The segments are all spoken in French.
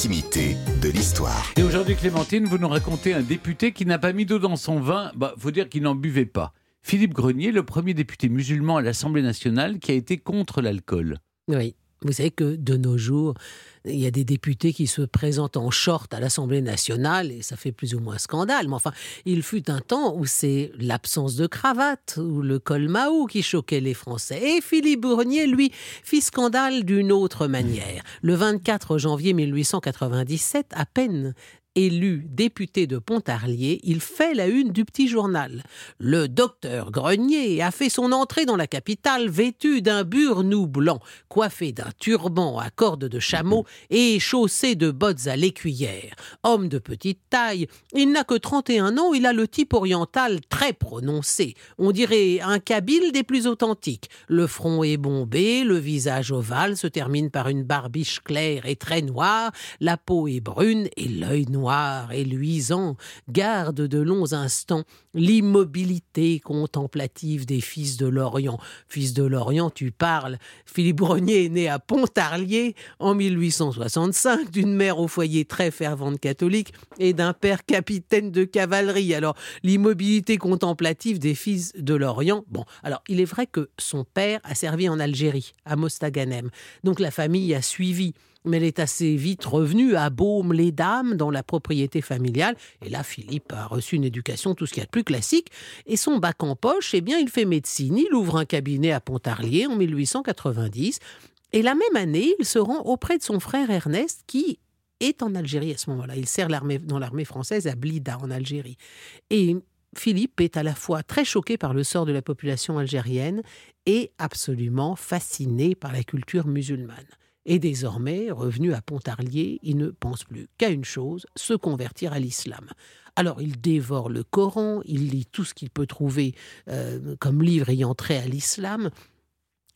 l'intimité de l'histoire. Et aujourd'hui, Clémentine, vous nous racontez un député qui n'a pas mis d'eau dans son vin. Bah, faut dire qu'il n'en buvait pas. Philippe Grenier, le premier député musulman à l'Assemblée nationale qui a été contre l'alcool. Oui. Vous savez que de nos jours, il y a des députés qui se présentent en short à l'Assemblée nationale et ça fait plus ou moins scandale. Mais enfin, il fut un temps où c'est l'absence de cravate ou le col Mahou qui choquait les Français. Et Philippe Bournier, lui, fit scandale d'une autre manière. Le 24 janvier 1897, à peine élu député de Pontarlier, il fait la une du petit journal. Le docteur Grenier a fait son entrée dans la capitale vêtu d'un burnou blanc, coiffé d'un turban à cordes de chameau et chaussé de bottes à l'écuyère. Homme de petite taille, il n'a que 31 ans, il a le type oriental très prononcé. On dirait un kabyle des plus authentiques. Le front est bombé, le visage ovale se termine par une barbiche claire et très noire, la peau est brune et l'œil noir noir et luisant garde de longs instants l'immobilité contemplative des fils de l'Orient. Fils de l'Orient, tu parles. Philippe Brunier est né à Pontarlier en 1865 d'une mère au foyer très fervente catholique et d'un père capitaine de cavalerie. Alors, l'immobilité contemplative des fils de l'Orient, bon, alors il est vrai que son père a servi en Algérie, à Mostaganem. Donc la famille a suivi mais elle est assez vite revenue à Baume-les-Dames dans la propriété familiale. Et là, Philippe a reçu une éducation, tout ce qu'il y a de plus classique. Et son bac en poche, eh bien, il fait médecine. Il ouvre un cabinet à Pontarlier en 1890. Et la même année, il se rend auprès de son frère Ernest, qui est en Algérie à ce moment-là. Il sert dans l'armée française à Blida, en Algérie. Et Philippe est à la fois très choqué par le sort de la population algérienne et absolument fasciné par la culture musulmane. Et désormais, revenu à Pontarlier, il ne pense plus qu'à une chose, se convertir à l'islam. Alors il dévore le Coran, il lit tout ce qu'il peut trouver euh, comme livre ayant trait à l'islam.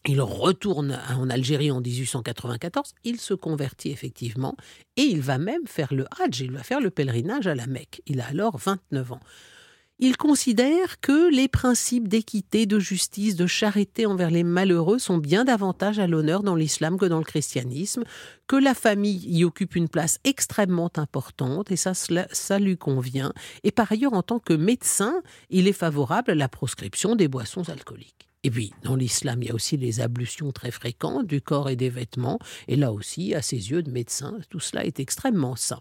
Il retourne en Algérie en 1894, il se convertit effectivement, et il va même faire le Hajj, il va faire le pèlerinage à la Mecque. Il a alors 29 ans. Il considère que les principes d'équité, de justice, de charité envers les malheureux sont bien davantage à l'honneur dans l'islam que dans le christianisme, que la famille y occupe une place extrêmement importante et ça, ça lui convient. Et par ailleurs, en tant que médecin, il est favorable à la proscription des boissons alcooliques. Et puis, dans l'islam, il y a aussi les ablutions très fréquentes du corps et des vêtements. Et là aussi, à ses yeux de médecin, tout cela est extrêmement sain.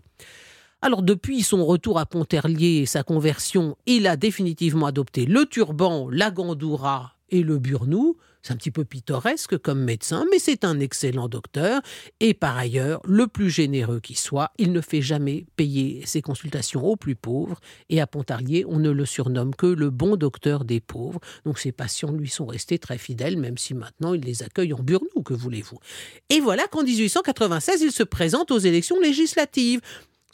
Alors depuis son retour à Ponterlier et sa conversion, il a définitivement adopté le turban, la gandoura et le burnou. C'est un petit peu pittoresque comme médecin, mais c'est un excellent docteur. Et par ailleurs, le plus généreux qui soit, il ne fait jamais payer ses consultations aux plus pauvres. Et à Pontarlier, on ne le surnomme que le bon docteur des pauvres. Donc ses patients lui sont restés très fidèles, même si maintenant il les accueille en burnou, que voulez-vous. Et voilà qu'en 1896, il se présente aux élections législatives.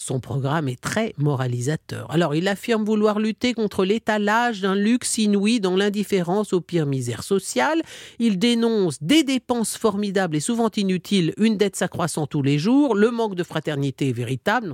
Son programme est très moralisateur. Alors il affirme vouloir lutter contre l'étalage d'un luxe inouï dans l'indifférence aux pires misères sociales. Il dénonce des dépenses formidables et souvent inutiles, une dette s'accroissant tous les jours, le manque de fraternité véritable.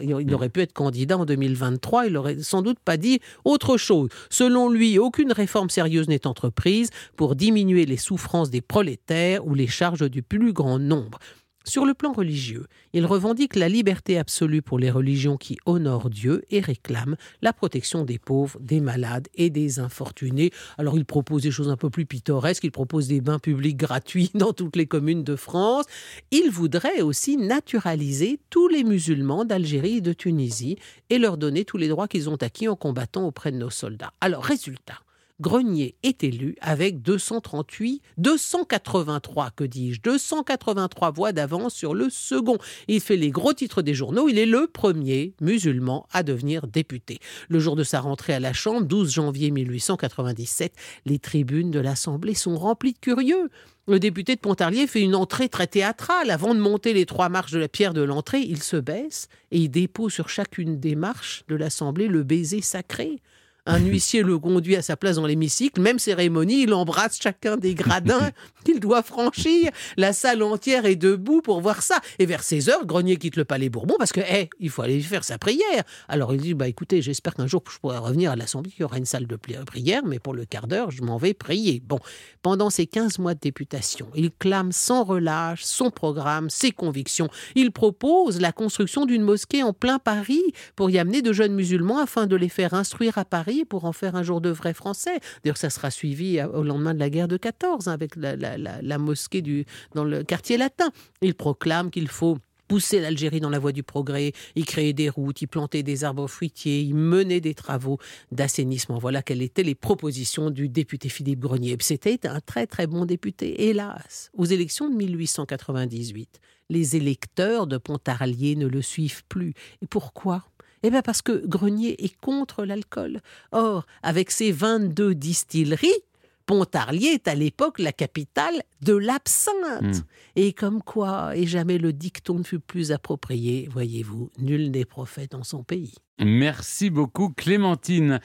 il aurait pu être candidat en 2023, il aurait sans doute pas dit autre chose. Selon lui, aucune réforme sérieuse n'est entreprise pour diminuer les souffrances des prolétaires ou les charges du plus grand nombre. Sur le plan religieux, il revendique la liberté absolue pour les religions qui honorent Dieu et réclament la protection des pauvres, des malades et des infortunés. Alors il propose des choses un peu plus pittoresques, il propose des bains publics gratuits dans toutes les communes de France. Il voudrait aussi naturaliser tous les musulmans d'Algérie et de Tunisie et leur donner tous les droits qu'ils ont acquis en combattant auprès de nos soldats. Alors résultat, Grenier est élu avec 238, 283, que dis-je, 283 voix d'avance sur le second. Il fait les gros titres des journaux. Il est le premier musulman à devenir député. Le jour de sa rentrée à la Chambre, 12 janvier 1897, les tribunes de l'Assemblée sont remplies de curieux. Le député de Pontarlier fait une entrée très théâtrale. Avant de monter les trois marches de la pierre de l'entrée, il se baisse et il dépose sur chacune des marches de l'Assemblée le baiser sacré Un huissier le conduit à sa place dans l'hémicycle, même cérémonie, il embrasse chacun des gradins qu'il doit franchir. La salle entière est debout pour voir ça. Et vers 16 heures, Grenier quitte le palais Bourbon parce que, hé, il faut aller faire sa prière. Alors il dit, bah écoutez, j'espère qu'un jour je pourrai revenir à l'Assemblée, qu'il y aura une salle de prière, mais pour le quart d'heure, je m'en vais prier. Bon, pendant ces 15 mois de députation, il clame sans relâche son programme, ses convictions. Il propose la construction d'une mosquée en plein Paris pour y amener de jeunes musulmans afin de les faire instruire à Paris pour en faire un jour de vrais Français. D'ailleurs, ça sera suivi euh, au lendemain de la guerre de 14 hein, avec la, mosquée du, dans le quartier latin. Il proclame qu'il faut pousser l'Algérie dans la voie du progrès, y créer des routes, y planter des arbres fruitiers, y mener des travaux d'assainissement. Voilà quelles étaient les propositions du député Philippe Grenier. C'était un très très bon député. Hélas, aux élections de 1898, les électeurs de Pontarlier ne le suivent plus. Et pourquoi? Eh bien parce que Grenier est contre l'alcool. Or, avec ses 22 distilleries, Pontarlier est à l'époque la capitale de l'absinthe. Hmm. Et comme quoi, et jamais le dicton ne fut plus approprié, voyez-vous, nul n'est prophète en son pays. Merci beaucoup Clémentine.